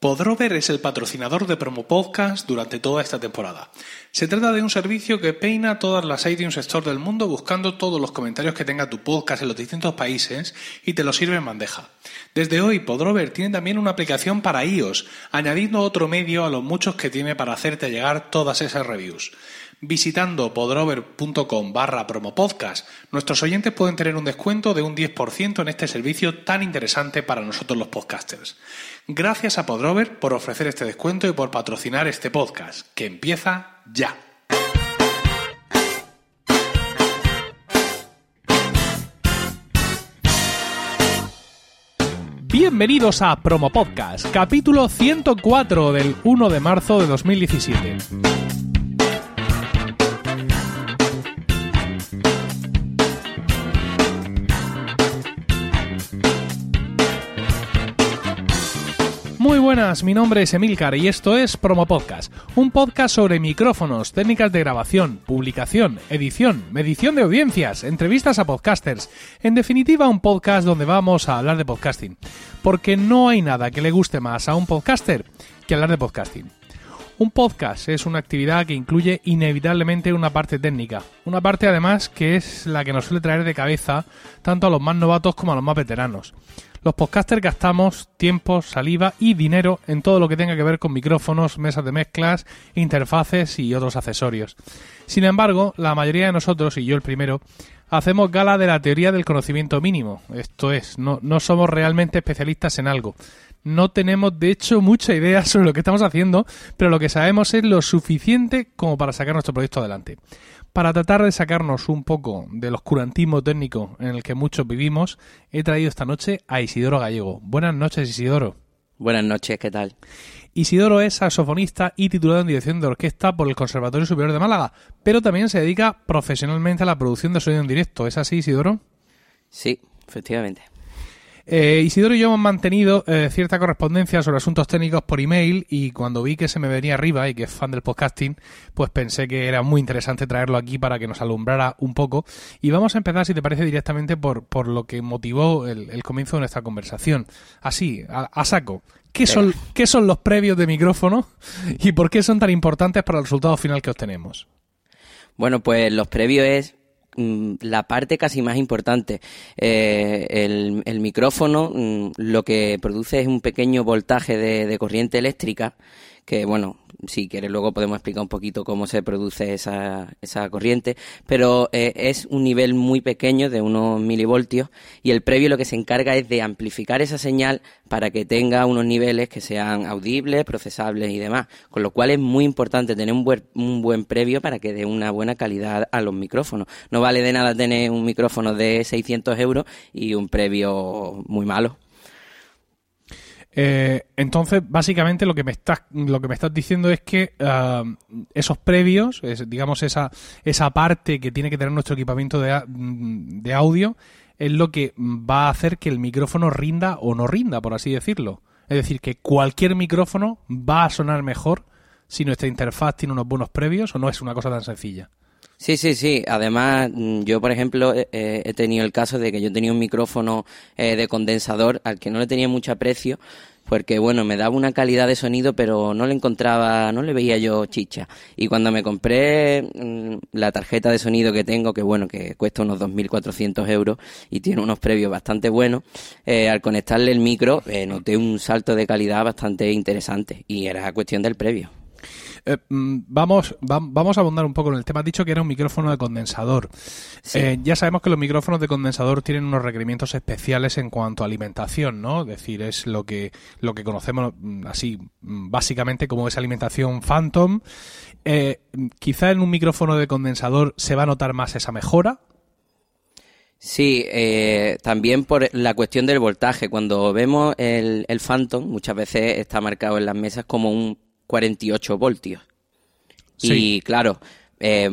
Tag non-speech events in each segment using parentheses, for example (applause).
Podrover es el patrocinador de Promo Podcast durante toda esta temporada. Se trata de un servicio que peina todas las iTunes Store del mundo buscando todos los comentarios que tenga tu podcast en los distintos países y te lo sirve en bandeja. Desde hoy, Podrover tiene también una aplicación para iOS, añadiendo otro medio a los muchos que tiene para hacerte llegar todas esas reviews. Visitando podrover.com barra promopodcast, nuestros oyentes pueden tener un descuento de un 10% en este servicio tan interesante para nosotros los podcasters. Gracias a Podrover por ofrecer este descuento y por patrocinar este podcast, que empieza ya. Bienvenidos a Promo Podcast, capítulo 104 del 1 de marzo de 2017. Buenas, mi nombre es Emilcar y esto es Promo Podcast, un podcast sobre micrófonos, técnicas de grabación, publicación, edición, medición de audiencias, entrevistas a podcasters, en definitiva un podcast donde vamos a hablar de podcasting, porque no hay nada que le guste más a un podcaster que hablar de podcasting. Un podcast es una actividad que incluye inevitablemente una parte técnica, una parte además que es la que nos suele traer de cabeza tanto a los más novatos como a los más veteranos. Los podcasters gastamos tiempo, saliva y dinero en todo lo que tenga que ver con micrófonos, mesas de mezclas, interfaces y otros accesorios. Sin embargo, la mayoría de nosotros, y yo el primero, hacemos gala de la teoría del conocimiento mínimo. Esto es, no, no somos realmente especialistas en algo. No tenemos, de hecho, mucha idea (laughs) sobre lo que estamos haciendo, pero lo que sabemos es lo suficiente como para sacar nuestro proyecto adelante. Para tratar de sacarnos un poco del oscurantismo técnico en el que muchos vivimos, he traído esta noche a Isidoro Gallego. Buenas noches, Isidoro. Buenas noches, ¿qué tal? Isidoro es saxofonista y titulado en dirección de orquesta por el Conservatorio Superior de Málaga, pero también se dedica profesionalmente a la producción de sonido en directo. ¿Es así, Isidoro? Sí, efectivamente. Eh, Isidoro y yo hemos mantenido eh, cierta correspondencia sobre asuntos técnicos por email y cuando vi que se me venía arriba y que es fan del podcasting, pues pensé que era muy interesante traerlo aquí para que nos alumbrara un poco. Y vamos a empezar, si te parece, directamente por, por lo que motivó el, el comienzo de nuestra conversación. Así, a, a saco. ¿Qué son, ¿Qué son los previos de micrófono y por qué son tan importantes para el resultado final que obtenemos? Bueno, pues los previos es la parte casi más importante. Eh, el, el, micrófono mm, lo que produce es un pequeño voltaje de, corriente eléctrica que, bueno, si quieres luego podemos explicar un poquito cómo se produce esa, esa corriente, pero eh, es un nivel muy pequeño de unos milivoltios y el previo lo que se encarga es de amplificar esa señal para que tenga unos niveles que sean audibles, procesables y demás, con lo cual es muy importante tener un buen, un buen previo para que dé una buena calidad a los micrófonos. No vale de nada tener un micrófono de 600 euros y un previo muy malo. Eh, entonces, básicamente lo que me estás, diciendo es que uh, esos previos, digamos esa, esa parte que tiene que tener nuestro equipamiento de, de, audio, es lo que va a hacer que el micrófono rinda o no rinda, por así decirlo. Es decir, que cualquier micrófono va a sonar mejor si nuestra interfaz tiene unos buenos previos o no es una cosa tan sencilla. Sí, sí, sí. Además, yo, por ejemplo, eh, he tenido el caso de que yo tenía un micrófono eh, de condensador al que no le tenía mucho aprecio porque bueno, me daba una calidad de sonido, pero no le encontraba, no le veía yo chicha. Y cuando me compré mmm, la tarjeta de sonido que tengo, que bueno, que cuesta unos 2.400 euros y tiene unos previos bastante buenos, eh, al conectarle el micro eh, noté un salto de calidad bastante interesante y era cuestión del previo. Eh, vamos, va, vamos a abundar un poco en el tema. Has dicho que era un micrófono de condensador. Sí. Eh, ya sabemos que los micrófonos de condensador tienen unos requerimientos especiales en cuanto a alimentación, ¿no? Es decir, es lo que, lo que conocemos así básicamente como esa alimentación Phantom. Eh, quizá en un micrófono de condensador se va a notar más esa mejora, Sí, eh, también por la cuestión del voltaje. Cuando vemos el, el Phantom, muchas veces está marcado en las mesas como un 48 voltios. Sí. Y claro, eh,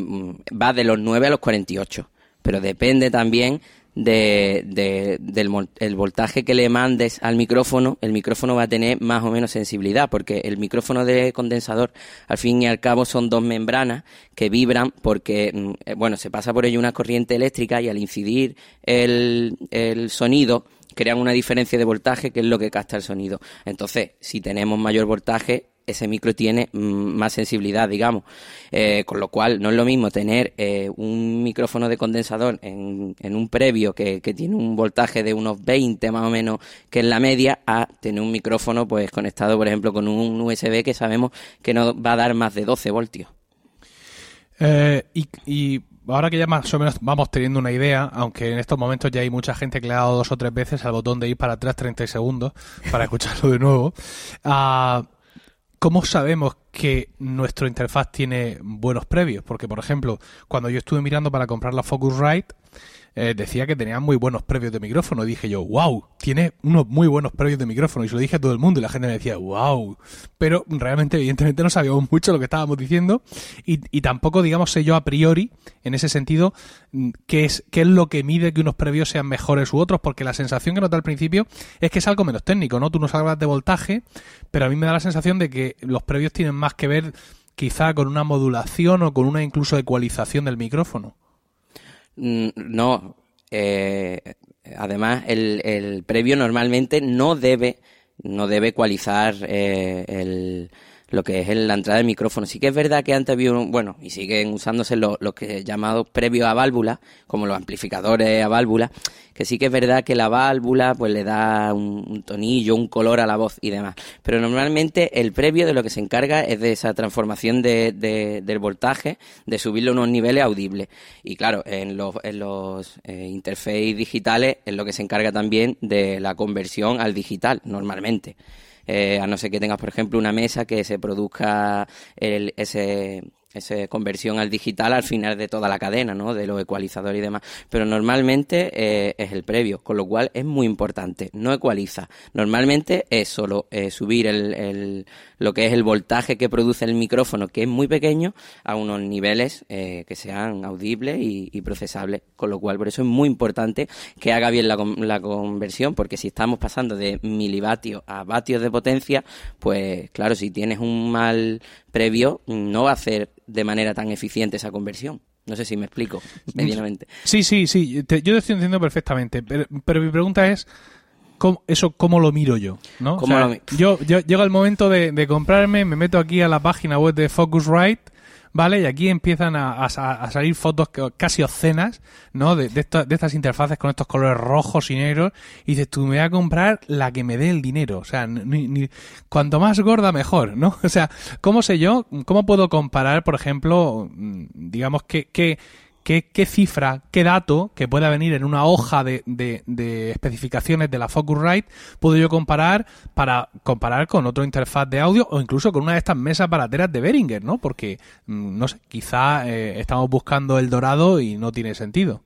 va de los 9 a los 48, pero depende también de, de, del el voltaje que le mandes al micrófono, el micrófono va a tener más o menos sensibilidad, porque el micrófono de condensador, al fin y al cabo, son dos membranas que vibran porque, bueno, se pasa por ello una corriente eléctrica y al incidir el, el sonido, crean una diferencia de voltaje que es lo que capta el sonido. Entonces, si tenemos mayor voltaje, ese micro tiene mm, más sensibilidad, digamos. Eh, con lo cual, no es lo mismo tener eh, un micrófono de condensador en, un previo que, tiene un voltaje de unos 20 más o menos, que es la media, a tener un micrófono pues conectado, por ejemplo, con un USB que sabemos que no va a dar más de 12 voltios. Eh, y, ahora que ya más o menos vamos teniendo una idea, aunque en estos momentos ya hay mucha gente que le ha dado dos o tres veces al botón de ir para atrás 30 segundos para escucharlo de nuevo, uh, ¿Cómo sabemos que nuestro interfaz tiene buenos previos? Porque, por ejemplo, cuando yo estuve mirando para comprar la Focusrite, eh, decía que tenía muy buenos previos de micrófono. Y dije yo, wow, tiene unos muy buenos previos de micrófono. Y se lo dije a todo el mundo y la gente me decía, wow. Pero realmente, evidentemente, no sabíamos (laughs) mucho lo que estábamos diciendo. Y, y tampoco, digamos, sé yo a priori, en ese sentido, mm, qué es, qué es lo que mide que unos previos sean mejores u otros. Porque la sensación que da al principio es que es algo menos técnico, ¿no? Tú nos hablas de voltaje, pero a mí me da la sensación de que los previos tienen más que ver quizá con una modulación o con una incluso ecualización del micrófono. Mm, no. Eh, además, el, el, previo normalmente no debe, no debe ecualizar eh, el, lo que es la entrada del micrófono. Sí que es verdad que antes había, un, bueno, y siguen usándose los lo que llamados previos a válvula, como los amplificadores a válvula, que sí que es verdad que la válvula pues le da un, tonillo, un color a la voz y demás. Pero normalmente el previo de lo que se encarga es de esa transformación de, del voltaje, de subirlo a unos niveles audibles. Y claro, en los, en los eh, interfaces digitales es lo que se encarga también de la conversión al digital, normalmente. Eh, a no ser que tengas, por ejemplo, una mesa que se produzca el, ese, esa conversión al digital al final de toda la cadena, ¿no? De los ecualizadores y demás. Pero normalmente eh, es el previo, con lo cual es muy importante. No ecualiza. Normalmente es solo eh, subir el, lo que es el voltaje que produce el micrófono, que es muy pequeño, a unos niveles eh, que sean audibles y, procesables. Con lo cual, por eso es muy importante que haga bien la, la conversión, porque si estamos pasando de milivatios a vatios de potencia, pues claro, si tienes un mal previo, no va a hacer de manera tan eficiente esa conversión. No sé si me explico medianamente. Sí, sí, sí, yo te estoy entendiendo perfectamente, pero, mi pregunta es, ¿cómo, ¿eso cómo lo miro yo? ¿no? yo, yo, llega el momento de, de, comprarme, me meto aquí a la página web de Focusrite ¿vale? Y aquí empiezan a, salir fotos casi obscenas, ¿no? De, de, estas interfaces con estos colores rojos y negros. Y dices, tú me voy a comprar la que me dé el dinero. O sea, ni, cuanto más gorda, mejor, ¿no? (laughs) O sea, ¿cómo sé yo? ¿Cómo puedo comparar, por ejemplo, mm, digamos, que, que qué, cifra, qué dato que pueda venir en una hoja de, especificaciones de la Focusrite puedo yo comparar para comparar con otra interfaz de audio o incluso con una de estas mesas barateras de Behringer, ¿no? Porque, mm, no sé, quizá eh, estamos buscando el dorado y no tiene sentido.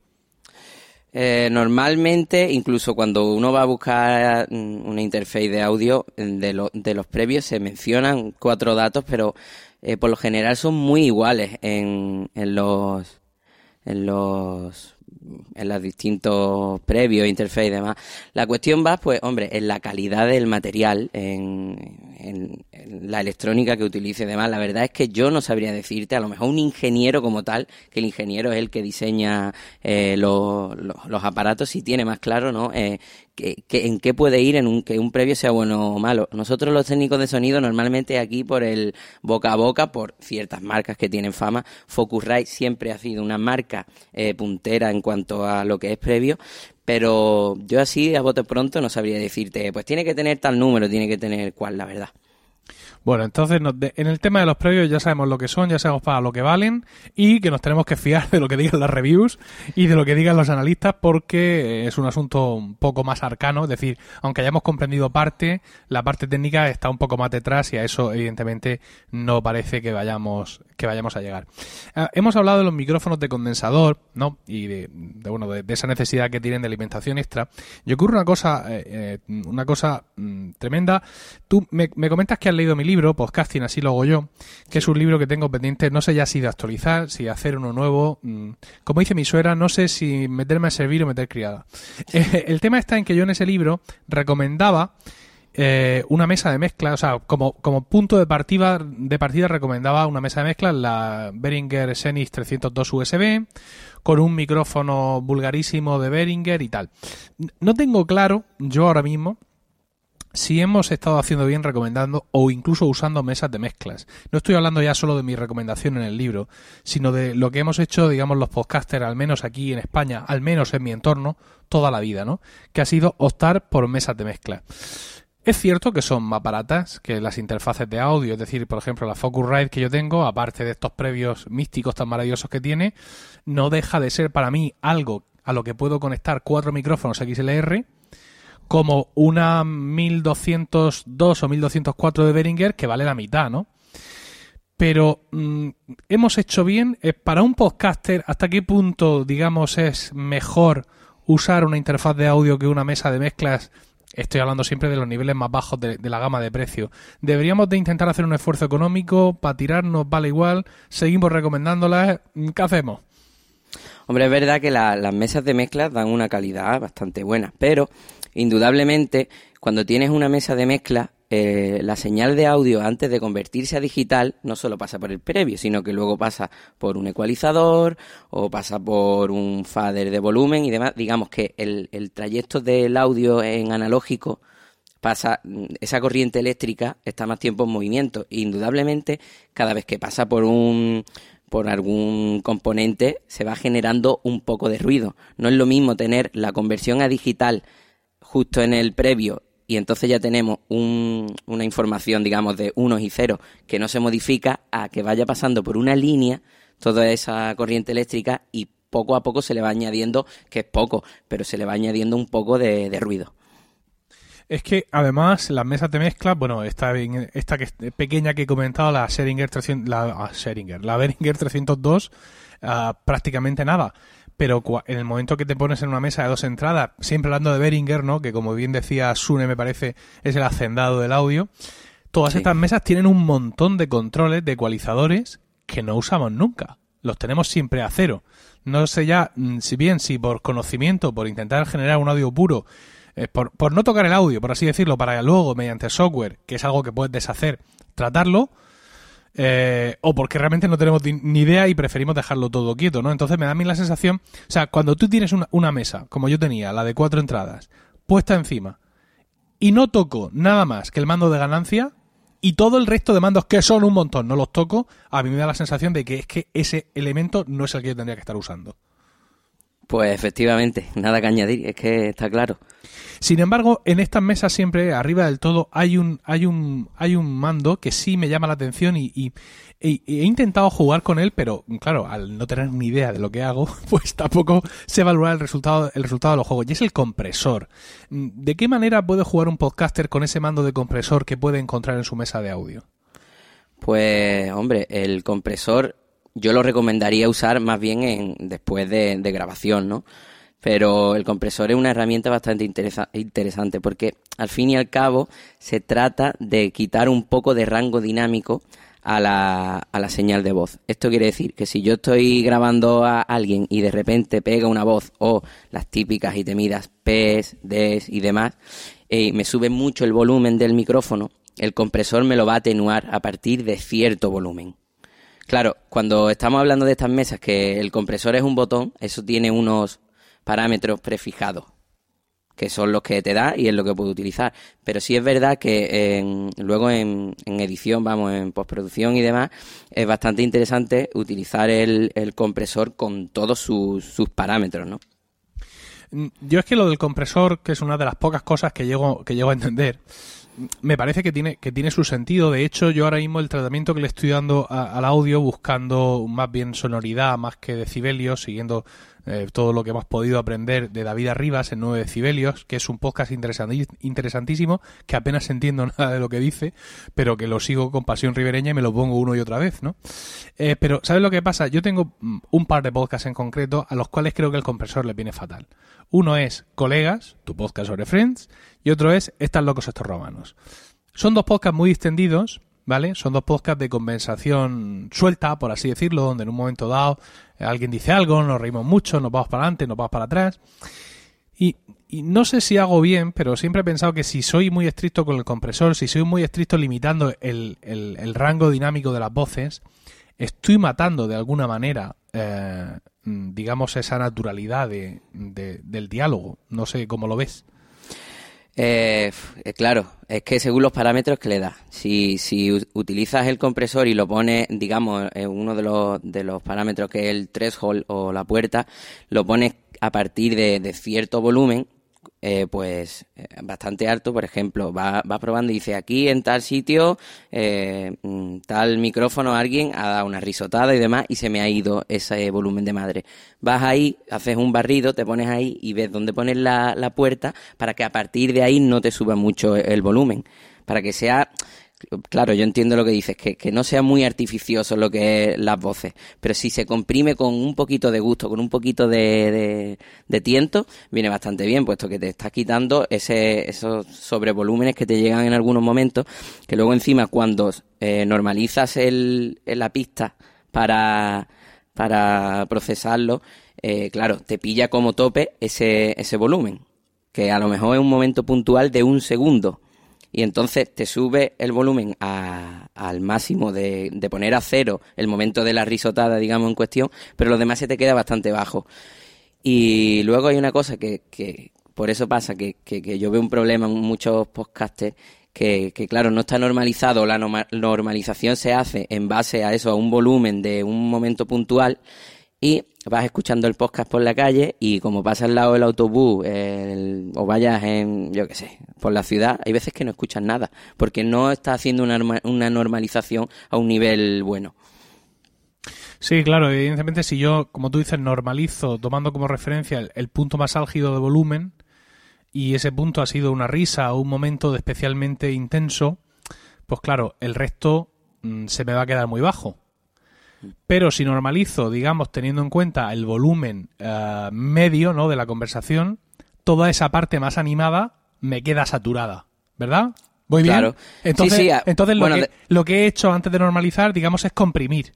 Eh, normalmente, incluso cuando uno va a buscar mm, una interface de audio, de, de los previos se mencionan cuatro datos, pero eh, por lo general son muy iguales en los en los en los distintos previos, interface y demás. La cuestión va, pues, hombre, en la calidad del material, en, en, la electrónica que utilice y demás. La verdad es que yo no sabría decirte, a lo mejor un ingeniero como tal, que el ingeniero es el que diseña eh, los, los, aparatos, si tiene más claro, ¿no? Eh, que, en qué puede ir en un, que un previo sea bueno o malo. Nosotros los técnicos de sonido normalmente aquí por el boca a boca, por ciertas marcas que tienen fama, Focusrite siempre ha sido una marca eh, puntera en cuanto a lo que es previo, pero yo así a bote pronto no sabría decirte, pues tiene que tener tal número, tiene que tener cuál, la verdad. Bueno, entonces en el tema de los previos ya sabemos lo que son, ya sabemos para lo que valen y que nos tenemos que fiar de lo que digan las reviews y de lo que digan los analistas porque es un asunto un poco más arcano, es decir, aunque hayamos comprendido parte, la parte técnica está un poco más detrás y a eso evidentemente no parece que vayamos que vayamos a llegar. Ah, hemos hablado de los micrófonos de condensador, ¿no? Y de, bueno, de, esa necesidad que tienen de alimentación extra. Y ocurre una cosa, eh, eh, una cosa mm, tremenda. Tú me, me comentas que has leído mi libro, Podcasting, así lo hago yo, que es un libro que tengo pendiente, no sé ya si de actualizar, si hacer uno nuevo. Mm, como dice mi suegra, no sé si meterme a servir o meter criada. (laughs) Eh, el tema está en que yo en ese libro recomendaba eh, una mesa de mezcla, o sea, como, como punto de partida, de partida recomendaba una mesa de mezcla, la Behringer Xenis 302 USB, con un micrófono vulgarísimo de Behringer y tal. No tengo claro, yo ahora mismo, si hemos estado haciendo bien recomendando o incluso usando mesas de mezclas. No estoy hablando ya solo de mi recomendación en el libro, sino de lo que hemos hecho, digamos, los podcasters, al menos aquí en España, al menos en mi entorno, toda la vida, ¿no? Que ha sido optar por mesas de mezcla. Es cierto que son más baratas que las interfaces de audio, es decir, por ejemplo, la Focusrite que yo tengo, aparte de estos previos místicos tan maravillosos que tiene, no deja de ser para mí algo a lo que puedo conectar cuatro micrófonos XLR como una 1202 o 1204 de Behringer que vale la mitad, ¿no? Pero mm, hemos hecho bien, eh, para un podcaster, ¿hasta qué punto, digamos, es mejor usar una interfaz de audio que una mesa de mezclas? Estoy hablando siempre de los niveles más bajos de, la gama de precio. ¿Deberíamos de intentar hacer un esfuerzo económico para tirarnos? ¿Vale igual? ¿Seguimos recomendándolas? ¿Qué hacemos? Hombre, es verdad que las mesas de mezclas dan una calidad bastante buena, pero indudablemente, cuando tienes una mesa de mezcla, eh, la señal de audio antes de convertirse a digital no solo pasa por el previo, sino que luego pasa por un ecualizador o pasa por un fader de volumen y demás. Digamos que el, el trayecto del audio en analógico pasa, esa corriente eléctrica está más tiempo en movimiento. indudablemente, cada vez que pasa por un por algún componente se va generando un poco de ruido. No es lo mismo tener la conversión a digital justo en el previo y entonces ya tenemos una información, digamos, de unos y ceros que no se modifica a que vaya pasando por una línea toda esa corriente eléctrica y poco a poco se le va añadiendo, que es poco, pero se le va añadiendo un poco de, ruido. Es que además las mesas de mezcla, bueno, esta, esta que, pequeña que he comentado, la Seringer 300, la, ah, la Behringer 302, ah, prácticamente nada pero en el momento que te pones en una mesa de dos entradas, siempre hablando de Behringer, ¿no? que como bien decía Sune, me parece, es el hacendado del audio, todas estas mesas tienen un montón de controles, de ecualizadores, que no usamos nunca. Los tenemos siempre a cero. No sé ya, mm, si bien, si por conocimiento, por intentar generar un audio puro, eh, por, por no tocar el audio, por así decirlo, para luego, mediante software, que es algo que puedes deshacer, tratarlo, eh, o porque realmente no tenemos ni idea y preferimos dejarlo todo quieto, ¿no? Entonces me da a mí la sensación, o sea, cuando tú tienes una, mesa, como yo tenía, la de cuatro entradas, puesta encima, y no toco nada más que el mando de ganancia, y todo el resto de mandos, que son un montón, no los toco, a mí me da la sensación de que es que ese elemento no es el que yo tendría que estar usando. Pues efectivamente, nada que añadir, es que está claro. Sin embargo, en estas mesas siempre arriba del todo hay un hay un hay un mando que sí me llama la atención y, he intentado jugar con él, pero claro, al no tener ni idea de lo que hago, (laughs) pues tampoco sé valorar el resultado el resultado de los juegos y es el compresor. ¿De qué manera puede jugar un podcaster con ese mando de compresor que puede encontrar en su mesa de audio? Pues, hombre, el compresor yo lo recomendaría usar más bien en, después de, grabación, ¿no? Pero el compresor es una herramienta bastante interesante porque al fin y al cabo se trata de quitar un poco de rango dinámico a la, señal de voz. Esto quiere decir que si yo estoy grabando a alguien y de repente pega una voz o las típicas y temidas P's, D's y demás, y me sube mucho el volumen del micrófono, el compresor me lo va a atenuar a partir de cierto volumen. Claro, cuando estamos hablando de estas mesas que el compresor es un botón, eso tiene unos parámetros prefijados, que son los que te da y es lo que puedes utilizar. Pero sí es verdad que luego en, edición, vamos, en postproducción y demás, es bastante interesante utilizar el, compresor con todos sus, sus parámetros, ¿no? Yo es que lo del compresor, que es una de las pocas cosas que llego, que llego a entender, me parece que tiene, que tiene su sentido. De hecho, yo ahora mismo el tratamiento que le estoy dando al audio, buscando más bien sonoridad más que decibelios, siguiendo eh, todo lo que hemos podido aprender de David Arribas en 9 decibelios, que es un podcast interesantísimo, que apenas entiendo (laughs) nada de lo que dice, pero que lo sigo con pasión ribereña y me lo pongo uno y otra vez, ¿no? Eh, pero, ¿sabes lo que pasa? Yo tengo mm, un par de podcasts en concreto a los cuales creo que el compresor le viene fatal. Uno es Colegas, tu podcast sobre Friends, y otro es Están locos estos romanos. Son dos podcasts muy extendidos, ¿vale? Son dos podcasts de conversación suelta, por así decirlo, donde en un momento dado alguien dice algo, nos reímos mucho, nos vamos para adelante, nos vamos para atrás. Y, y no sé si hago bien, pero siempre he pensado que si soy muy estricto con el compresor, si soy muy estricto limitando el, el, rango dinámico de las voces, estoy matando de alguna manera, eh, digamos, esa naturalidad de, del diálogo. No sé cómo lo ves. Eh, eh, claro, es que según los parámetros que le das. Si, si utilizas el compresor y lo pones, digamos, en uno de los, de los parámetros que es el threshold o la puerta, lo pones a partir de, de cierto volumen, eh, pues eh, bastante alto, por ejemplo, va, va, probando y dice aquí en tal sitio, eh, mm, tal micrófono, alguien ha dado una risotada y demás y se me ha ido ese volumen de madre. Vas ahí, haces un barrido, te pones ahí y ves dónde pones la, la puerta para que a partir de ahí no te suba mucho el volumen, para que sea Claro, yo entiendo lo que dices, que, que no sea muy artificioso lo que es las voces, pero si se comprime con un poquito de gusto, con un poquito de, de, tiento, viene bastante bien, puesto que te estás quitando ese, esos sobrevolúmenes que te llegan en algunos momentos, que luego encima cuando eh, normalizas el, la pista para, para procesarlo, eh, claro, te pilla como tope ese, ese volumen, que a lo mejor es un momento puntual de un segundo y entonces te sube el volumen al máximo de, de, poner a cero el momento de la risotada, digamos, en cuestión, pero lo demás se te queda bastante bajo. Y luego hay una cosa que, que por eso pasa, que, que, yo veo un problema en muchos podcasters, que claro, no está normalizado, la normalización se hace en base a eso, a un volumen de un momento puntual, y vas escuchando el podcast por la calle y como pasa al lado del autobús o vayas en, yo qué sé, por la ciudad, hay veces que no escuchas nada, porque no está haciendo una, una normalización a un nivel bueno. Sí, claro, evidentemente si yo, como tú dices, normalizo tomando como referencia el, punto más álgido de volumen y ese punto ha sido una risa o un momento de especialmente intenso, pues claro, el resto mm, se me va a quedar muy bajo. Pero si normalizo, digamos, teniendo en cuenta el volumen eh, medio ¿no? de la conversación, toda esa parte más animada me queda saturada, ¿verdad? ¿Voy bien? Claro. Entonces, entonces lo, que, he hecho antes de normalizar, digamos, es comprimir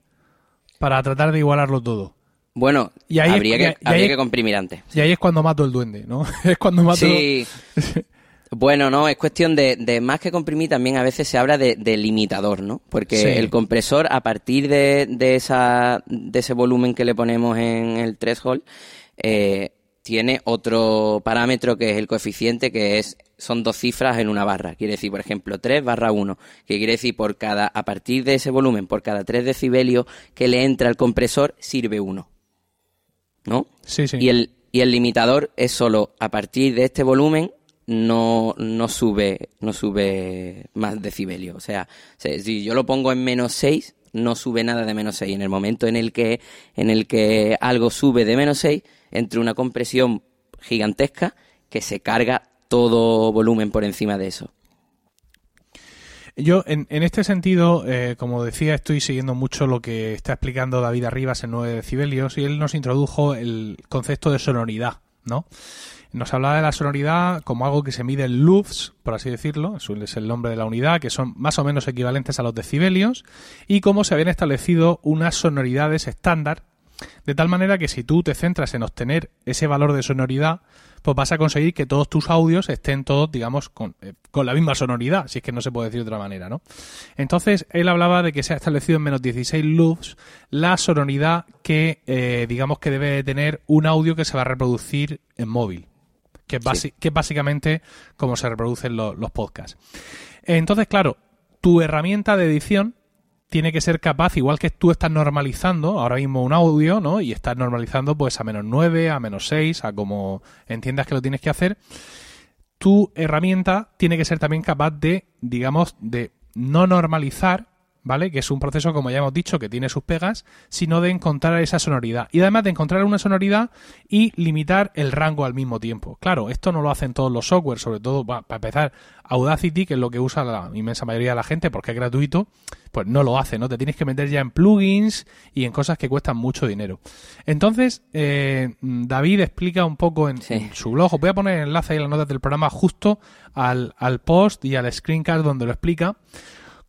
para tratar de igualarlo todo. Bueno, y ahí habría, que, habría que comprimir antes. Y ahí es cuando mato el duende, ¿no? (laughs) es cuando mato... Sí. (laughs) (laughs) Bueno, no, es cuestión de, de, más que comprimir, también a veces se habla de, limitador, ¿no? Porque el compresor, a partir de, de, esa, de ese volumen que le ponemos en el threshold, eh, tiene otro parámetro que es el coeficiente, que es son dos cifras en una barra. Quiere decir, por ejemplo, 3 barra 1, que quiere decir por cada, a partir de ese volumen, por cada 3 decibelios que le entra al compresor, sirve uno. ¿No? Sí, sí. Y el, y el limitador es solo a partir de este volumen no, no sube, no sube más decibelio. O sea, si yo lo pongo en menos 6, no sube nada de menos 6. En el momento en el que, en el que algo sube de menos 6, entre una compresión gigantesca que se carga todo volumen por encima de eso. Yo, en, en este sentido, eh, como decía, estoy siguiendo mucho lo que está explicando David Arribas en 9 decibelios y él nos introdujo el concepto de sonoridad, ¿no? Nos hablaba de la sonoridad como algo que se mide en loops, por así decirlo, es el nombre de la unidad, que son más o menos equivalentes a los decibelios, y cómo se habían establecido unas sonoridades estándar, de tal manera que si tú te centras en obtener ese valor de sonoridad, pues vas a conseguir que todos tus audios estén todos, digamos, con, eh, la misma sonoridad, si es que no se puede decir de otra manera, ¿no? Entonces, él hablaba de que se ha establecido en menos 16 loops la sonoridad que, eh, digamos, que debe tener un audio que se va a reproducir en móvil que es, básicamente como se reproducen los podcasts. Entonces, claro, tu herramienta de edición tiene que ser capaz, igual que tú estás normalizando ahora mismo un audio, ¿no? Y estás normalizando pues a menos 9, a menos 6, a como entiendas que lo tienes que hacer, tu herramienta tiene que ser también capaz de, digamos, de no normalizar ¿vale? Que es un proceso, como ya hemos dicho, que tiene sus pegas, sino de encontrar esa sonoridad. Y además de encontrar una sonoridad y limitar el rango al mismo tiempo. Claro, esto no lo hacen todos los software, sobre todo para empezar, Audacity, que es lo que usa la inmensa mayoría de la gente porque es gratuito, pues no lo hace, ¿no? Te tienes que meter ya en plugins y en cosas que cuestan mucho dinero. Entonces, eh, David explica un poco en, su blog, voy a poner el enlace en las notas del programa justo al, al post y al screencast donde lo explica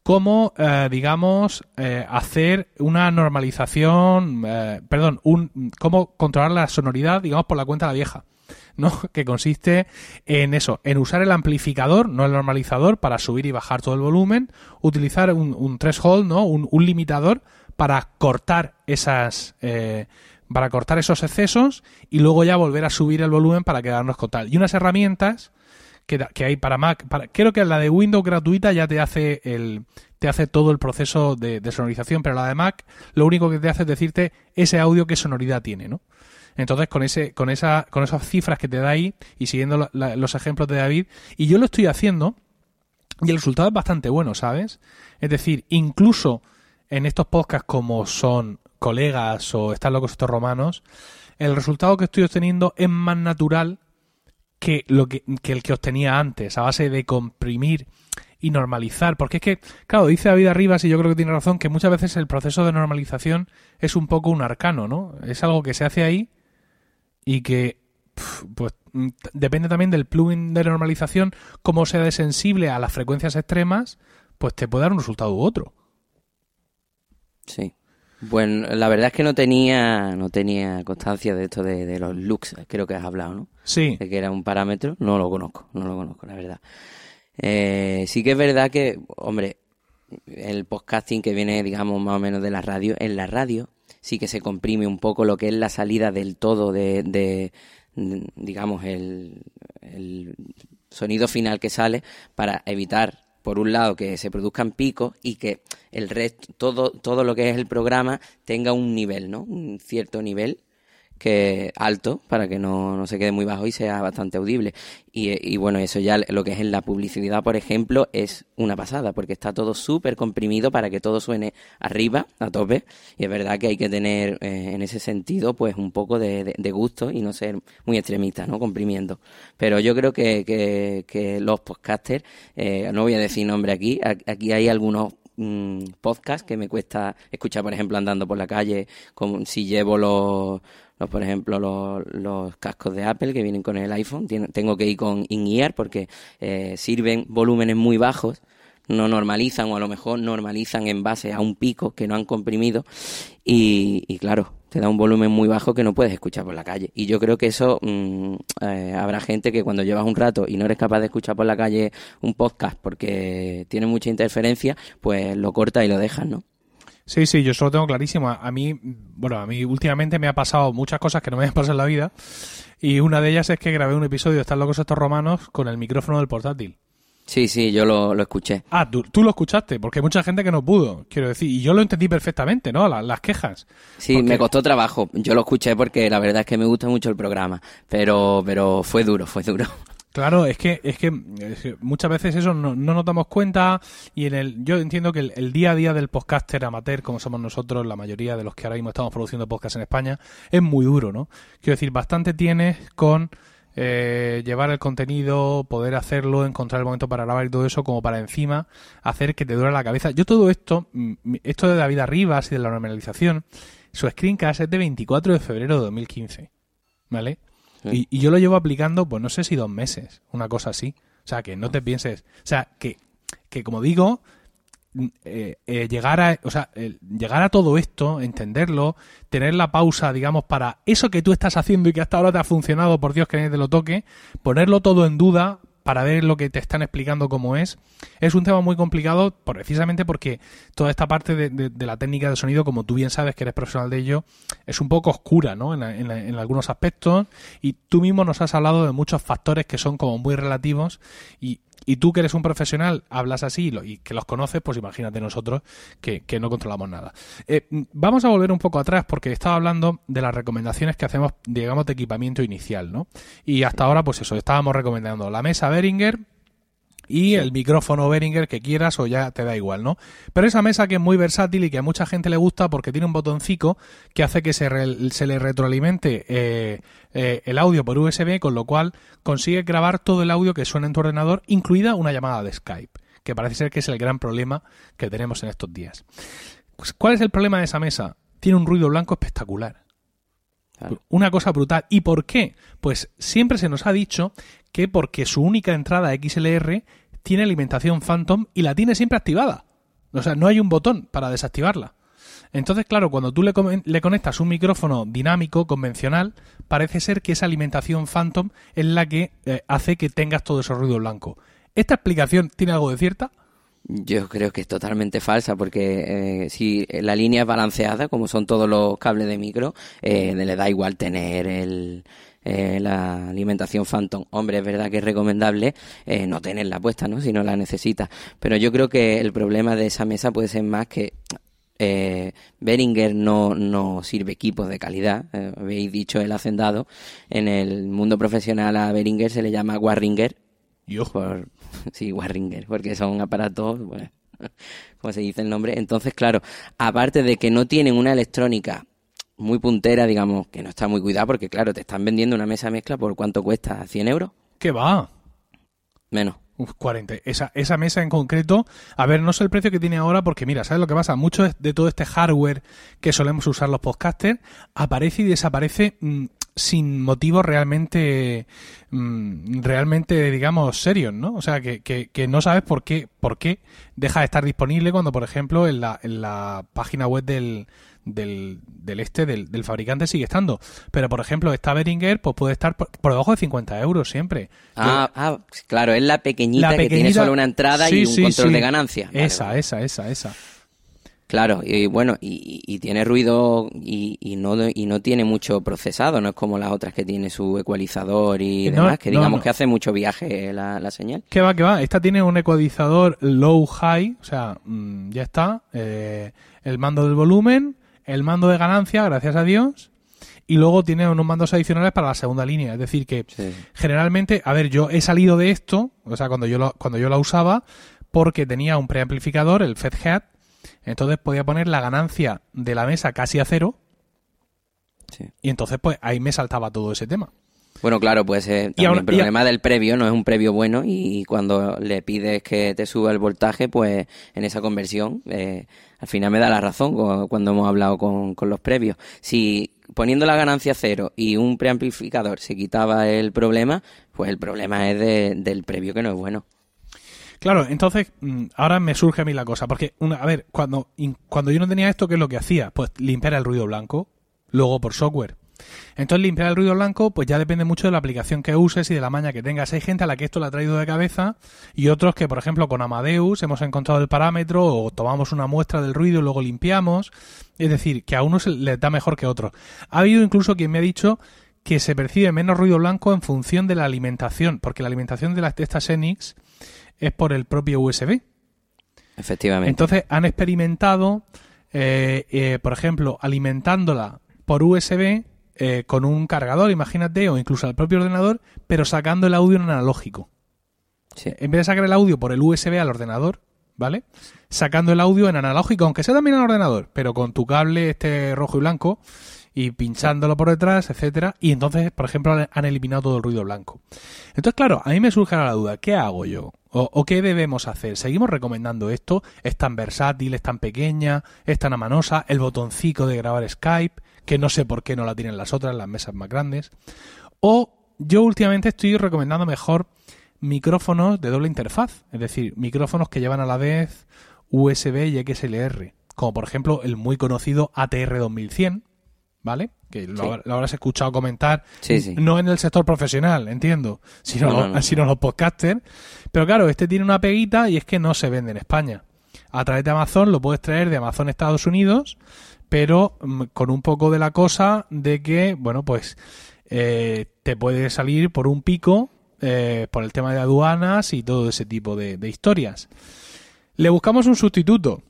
cómo, eh, digamos, eh, hacer una normalización, eh, perdón, un, cómo controlar la sonoridad, digamos, por la cuenta de la vieja. (laughs) ¿no? Que consiste en eso, en usar el amplificador, no el normalizador, para subir y bajar todo el volumen, utilizar un, un threshold, ¿no? Un, un limitador para cortar esas eh, para cortar esos excesos y luego ya volver a subir el volumen para quedarnos con tal. Y unas herramientas que, que hay para Mac, para, creo que la de Windows gratuita ya te hace el te hace todo el proceso de, sonorización, pero la de Mac lo único que te hace es decirte ese audio qué sonoridad tiene, ¿no? Entonces con ese con esa con esas cifras que te da ahí y siguiendo los ejemplos de David y yo lo estoy haciendo y el resultado es bastante bueno, ¿sabes? Es decir, incluso en estos podcasts como son colegas o están locos estos romanos, el resultado que estoy obteniendo es más natural que, lo que, que el que obtenía antes, a base de comprimir y normalizar. Porque es que, claro, dice David Arribas, y yo creo que tiene razón, que muchas veces el proceso de normalización es un poco un arcano, ¿no? Es algo que se hace ahí y que, pues, depende también del plugin de normalización, cómo sea de sensible a las frecuencias extremas, pues te puede dar un resultado u otro. Sí. Bueno, la verdad es que no tenía no tenía constancia de esto de, de, los looks, creo que has hablado, ¿no? Sí. De que era un parámetro, no lo conozco, no lo conozco, la verdad. Eh, sí que es verdad que, hombre, el podcasting que viene, digamos, más o menos de la radio, en la radio sí que se comprime un poco lo que es la salida del todo de, de, digamos, el, el sonido final que sale para evitar por un lado que se produzcan picos y que el resto todo todo lo que es el programa tenga un nivel no un cierto nivel que alto para que no, no se quede muy bajo y sea bastante audible. Y, y, bueno eso ya lo que es en la publicidad por ejemplo es una pasada porque está todo súper comprimido para que todo suene arriba a tope. Y es verdad que hay que tener eh, en ese sentido pues un poco de, de, gusto y no ser muy extremista no comprimiendo. Pero yo creo que, que, que los podcasters eh, no voy a decir nombre aquí aquí hay algunos mm, podcast que me cuesta escuchar, por ejemplo, andando por la calle, como si llevo los, los por ejemplo, los, los, cascos de Apple que vienen con el iPhone. Tengo que ir con in-ear porque eh, sirven volúmenes muy bajos, no normalizan o a lo mejor normalizan en base a un pico que no han comprimido y, claro, te da un volumen muy bajo que no puedes escuchar por la calle. Y yo creo que eso mmm, eh, habrá gente que cuando llevas un rato y no eres capaz de escuchar por la calle un podcast porque tiene mucha interferencia, pues lo corta y lo dejas, ¿no? Sí, sí, yo eso lo tengo clarísimo. A mí, bueno, a mí últimamente me ha pasado muchas cosas que no me han pasado en la vida y una de ellas es que grabé un episodio de Están locos estos romanos con el micrófono del portátil. Sí, sí, yo lo, lo escuché. Ah, ¿tú, tú, lo escuchaste, porque hay mucha gente que no pudo, quiero decir, y yo lo entendí perfectamente, ¿no? Las, las quejas. Sí, porque... me costó trabajo. Yo lo escuché porque la verdad es que me gusta mucho el programa, pero, pero fue duro, fue duro. (laughs) Claro, es que, es que, es que muchas veces eso no, no, nos damos cuenta y en el, yo entiendo que el, el, día a día del podcaster amateur, como somos nosotros, la mayoría de los que ahora mismo estamos produciendo podcast en España, es muy duro, ¿no? Quiero decir, bastante tienes con eh, llevar el contenido, poder hacerlo, encontrar el momento para grabar y todo eso, como para encima hacer que te dure la cabeza. Yo todo esto, esto de David Arribas y de la normalización, su screencast es de 24 de febrero de 2015, ¿vale? Sí. Y, y, yo lo llevo aplicando, pues no sé si dos meses, una cosa así. O sea, que no te pienses. O sea, que, que como digo, eh, eh, llegar a, llegar a todo esto, entenderlo, tener la pausa, digamos, para eso que tú estás haciendo y que hasta ahora te ha funcionado, por Dios que nadie te lo toque, ponerlo todo en duda para ver lo que te están explicando cómo es, es un tema muy complicado precisamente porque toda esta parte de, de, de, la técnica de sonido, como tú bien sabes que eres profesional de ello, es un poco oscura, ¿no? En, en, en, algunos aspectos y tú mismo nos has hablado de muchos factores que son como muy relativos y, y tú que eres un profesional hablas así y que los conoces, pues imagínate nosotros que, que no controlamos nada. Eh, vamos a volver un poco atrás porque estaba hablando de las recomendaciones que hacemos, digamos, de equipamiento inicial, ¿no? Y hasta ahora, pues eso, estábamos recomendando la mesa Behringer, y sí. el micrófono Behringer que quieras o ya te da igual, ¿no? Pero esa mesa que es muy versátil y que a mucha gente le gusta porque tiene un botoncito que hace que se, re, se le retroalimente eh, eh, el audio por USB, con lo cual consigue grabar todo el audio que suena en tu ordenador, incluida una llamada de Skype, que parece ser que es el gran problema que tenemos en estos días. Pues, ¿Cuál es el problema de esa mesa? Tiene un ruido blanco espectacular. Claro. Una cosa brutal. ¿Y por qué? Pues siempre se nos ha dicho que porque su única entrada XLR tiene alimentación Phantom y la tiene siempre activada. O sea, no hay un botón para desactivarla. Entonces, claro, cuando tú le, conectas un micrófono dinámico, convencional, parece ser que esa alimentación Phantom es la que eh, hace que tengas todo ese ruido blanco. ¿Esta explicación tiene algo de cierta? Yo creo que es totalmente falsa porque eh, si la línea es balanceada, como son todos los cables de micro, eh, le da igual tener el, eh, la alimentación Phantom. Hombre, es verdad que es recomendable eh, no tenerla puesta, ¿no? Si no la necesitas. Pero yo creo que el problema de esa mesa puede ser más que eh, Behringer no, no sirve equipos de calidad. Eh, habéis dicho el hacendado. En el mundo profesional a Behringer se le llama Warringer Yo. por (laughs) sí Warringer porque son aparatos pues, (laughs) como se dice el nombre entonces claro aparte de que no tienen una electrónica muy puntera digamos que no está muy cuidada porque claro te están vendiendo una mesa mezcla por cuánto cuesta 100 euros ¿Qué va? menos Uf, 40. Esa, esa mesa en concreto, a ver, no sé el precio que tiene ahora porque mira, ¿sabes lo que pasa? Mucho de- todo este hardware que solemos usar los podcasters aparece y desaparece mm, sin motivos realmente, mm, realmente, digamos, serios, ¿no? O sea, que, que, que no sabes por qué, por qué deja de estar disponible cuando, por ejemplo, en la, en la página web del, del, del este, del, del fabricante sigue estando. Pero, por ejemplo, esta Behringer, pues puede estar por, por debajo de 50 euros siempre. ah, ah, claro es la pequeñita, La que tiene solo una entrada Sí, y un sí, control sí. de ganancia Vale, Esa, vale. esa, esa, esa. claro y bueno y, y- tiene ruido y, y no y no tiene mucho procesado no es como las otras que tiene su ecualizador y No, demás que digamos no. que hace mucho viaje la, la señal ¿Qué va, qué va? Esta tiene un ecualizador low-high, o sea, mm, ya está. eh, el mando del volumen, el mando de ganancia, gracias a Dios. Y luego tiene unos mandos adicionales para la segunda línea. Es decir, que Sí. generalmente, a ver, yo he salido de esto, o sea, cuando yo, lo, cuando yo la usaba, porque tenía un preamplificador, el FedHead, entonces podía poner la ganancia de la mesa casi a cero, sí. y entonces pues ahí me saltaba todo ese tema. Bueno, claro, puede ser Y también aún- el problema del previo, no es un previo bueno y cuando le pides que te suba el voltaje, pues en esa conversión, eh, al final me da la razón cu- cuando hemos hablado con, los previos. Si poniendo la ganancia cero y un preamplificador se quitaba el problema, pues el problema es de- del previo que no es bueno. Claro, entonces mm, ahora me surge a mí la cosa, porque, una, a ver, cuando, cuando yo no tenía esto, ¿qué es lo que hacía? Pues limpiar el ruido blanco, luego por software. Entonces limpiar el ruido blanco, pues ya depende mucho de la aplicación que uses y de la maña que tengas. Hay gente a la que esto le ha traído de cabeza y otros que, por ejemplo, con Amadeus hemos encontrado el parámetro o tomamos una muestra del ruido y luego limpiamos. Es decir, que a unos les da mejor que a otros. Ha habido incluso quien me ha dicho que se percibe menos ruido blanco en función de la alimentación, porque la alimentación de las de estas Enix es por el propio USB. Efectivamente. Entonces han experimentado, eh, eh, por ejemplo, alimentándola por USB eh, con un cargador, imagínate, o incluso al propio ordenador, pero sacando el audio en analógico. Sí. En vez de sacar el audio por el USB al ordenador, ¿vale? Sacando el audio en analógico, aunque sea también al ordenador, pero con tu cable este rojo y blanco y pinchándolo por detrás, etcétera, y entonces, por ejemplo, han- eliminado todo el ruido blanco. Entonces, claro, a mí me surge la duda, ¿qué hago yo? ¿O, o qué debemos hacer? ¿Seguimos recomendando esto? ¿Es tan versátil, es tan pequeña, es tan amanosa? ¿El botoncito de grabar Skype? Que no sé por qué no la tienen las otras, las mesas más grandes. O yo últimamente estoy recomendando mejor micrófonos de doble interfaz, es decir, micrófonos que llevan a la vez USB y XLR, como por ejemplo el muy conocido ATR 2100, ¿vale? Que lo, Sí. habrá- lo habrás escuchado comentar, Sí, sí. no en el sector profesional, entiendo, sino, No, no, no. sino los podcasters. Pero claro, este tiene una peguita y es que no se vende en España. A través de Amazon lo puedes traer de Amazon Estados Unidos, pero mm, con un poco de la cosa de que, bueno, pues eh, te puede salir por un pico eh, por el tema de aduanas y todo ese tipo de, de historias. Le buscamos un sustituto.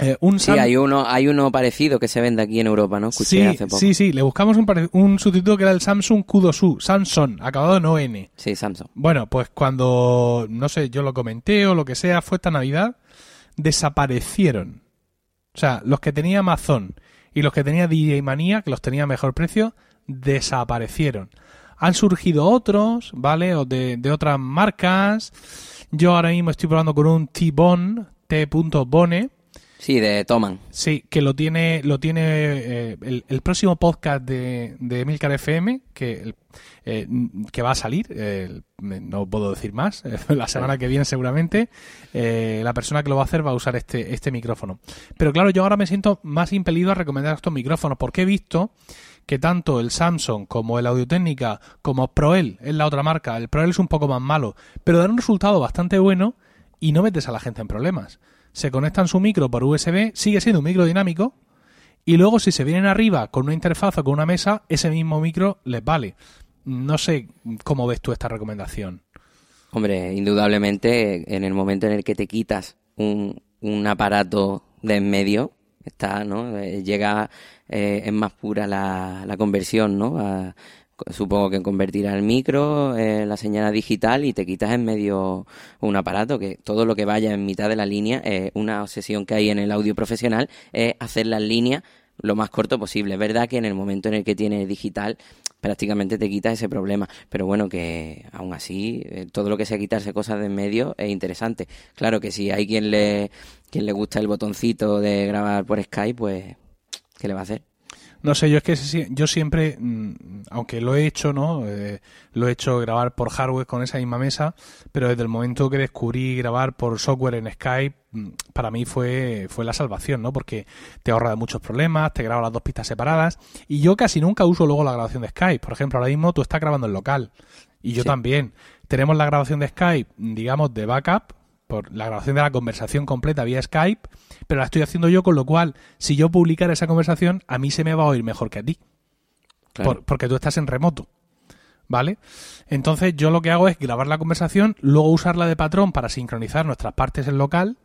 Eh, un Sí, hay uno, hay uno parecido que se vende aquí en Europa, ¿no? Escuché sí, hace poco. sí, sí, le buscamos un, un sustituto que era el Samsung Q2U, Samsung, acabado en ON. Sí, Samsung. Bueno, pues cuando, no sé, yo lo comenté o lo que sea, fue esta Navidad, desaparecieron. O sea, los que tenía Amazon y los que tenía DJ Manía, que los tenía a mejor precio, desaparecieron. Han surgido otros, ¿vale? O de, de otras marcas. Yo ahora mismo estoy probando con un T-Bone, T.Bone, Sí, de Toman. Sí, que lo tiene, lo tiene eh, el, próximo podcast de, de Emilcar FM, que, eh, que va a salir, eh, no puedo decir más, (laughs) la semana que viene seguramente, la persona que lo va a hacer va a usar este, este micrófono. Pero claro, yo ahora me siento más impelido a recomendar estos micrófonos, porque he visto que tanto el Samsung como el Audio Técnica como Proel es la otra marca, el Proel es un poco más malo, pero dan un resultado bastante bueno y no metes a la gente en problemas se conectan su micro por USB, sigue siendo un micro dinámico, y luego si se vienen arriba con una interfaz o con una mesa, ese mismo micro les vale. No sé cómo ves tú esta recomendación. Hombre, indudablemente en el momento en el que te quitas un, un aparato de en medio, está, ¿no? Eh, llega, eh, es más pura la, la conversión, ¿no? Supongo que convertirá el micro, eh, la señal digital y te quitas en medio un aparato que todo lo que vaya en mitad de la línea, eh, una obsesión que hay en el audio profesional es hacer las líneas lo más corto posible. Es verdad que en el momento en el que tienes digital prácticamente te quitas ese problema, pero bueno que aún así eh, todo lo que sea quitarse cosas de en medio es interesante. Claro que si hay quien le quien le gusta el botoncito de grabar por Skype, pues ¿qué le va a hacer? No sé, yo es que yo siempre, mm, aunque lo he hecho, ¿no? Eh, lo he hecho grabar por hardware con esa misma mesa, pero desde el momento que descubrí grabar por software en Skype, mm, para mí fue, fue la salvación, ¿no? Porque te ahorra de muchos problemas, te graba las dos pistas separadas, y yo casi nunca uso luego la grabación de Skype. Por ejemplo, ahora mismo tú estás grabando en local, y yo también. Tenemos la grabación de Skype, digamos, de backup, por la grabación de la conversación completa vía Skype, pero la estoy haciendo yo, con lo cual, si yo publicara esa conversación, a mí se me va a oír mejor que a ti. porque tú estás en remoto. ¿Vale? Entonces yo lo que hago es grabar la conversación, luego usarla de patrón para sincronizar nuestras partes en local,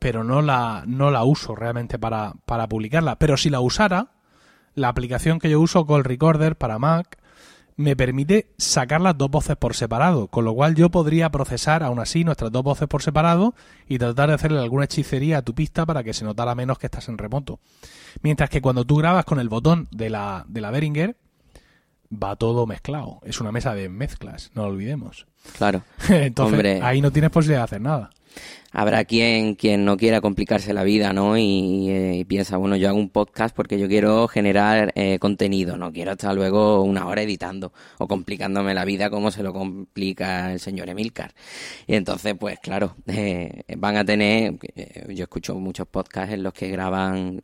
pero no la, no la uso realmente para, para publicarla. Pero si la usara, la aplicación que yo uso, Call Recorder para Mac, me permite sacar las dos voces por separado, con lo cual yo podría procesar aún así nuestras dos voces por separado y tratar de hacerle alguna hechicería a tu pista para que se notara menos que estás en remoto. Mientras que cuando tú grabas con el botón de la, de la Behringer, va todo mezclado. Es una mesa de mezclas, no lo olvidemos. Claro. (laughs) Entonces, ahí no tienes posibilidad de hacer nada habrá quien, quien no quiera complicarse la vida, ¿no? Y, eh, piensa, bueno, yo hago un podcast porque yo quiero generar eh, contenido, no quiero estar luego una hora editando o complicándome la vida como se lo complica el señor Emilcar. Y entonces, pues claro, (laughs) eh, van a tener, yo escucho muchos podcasts en los que graban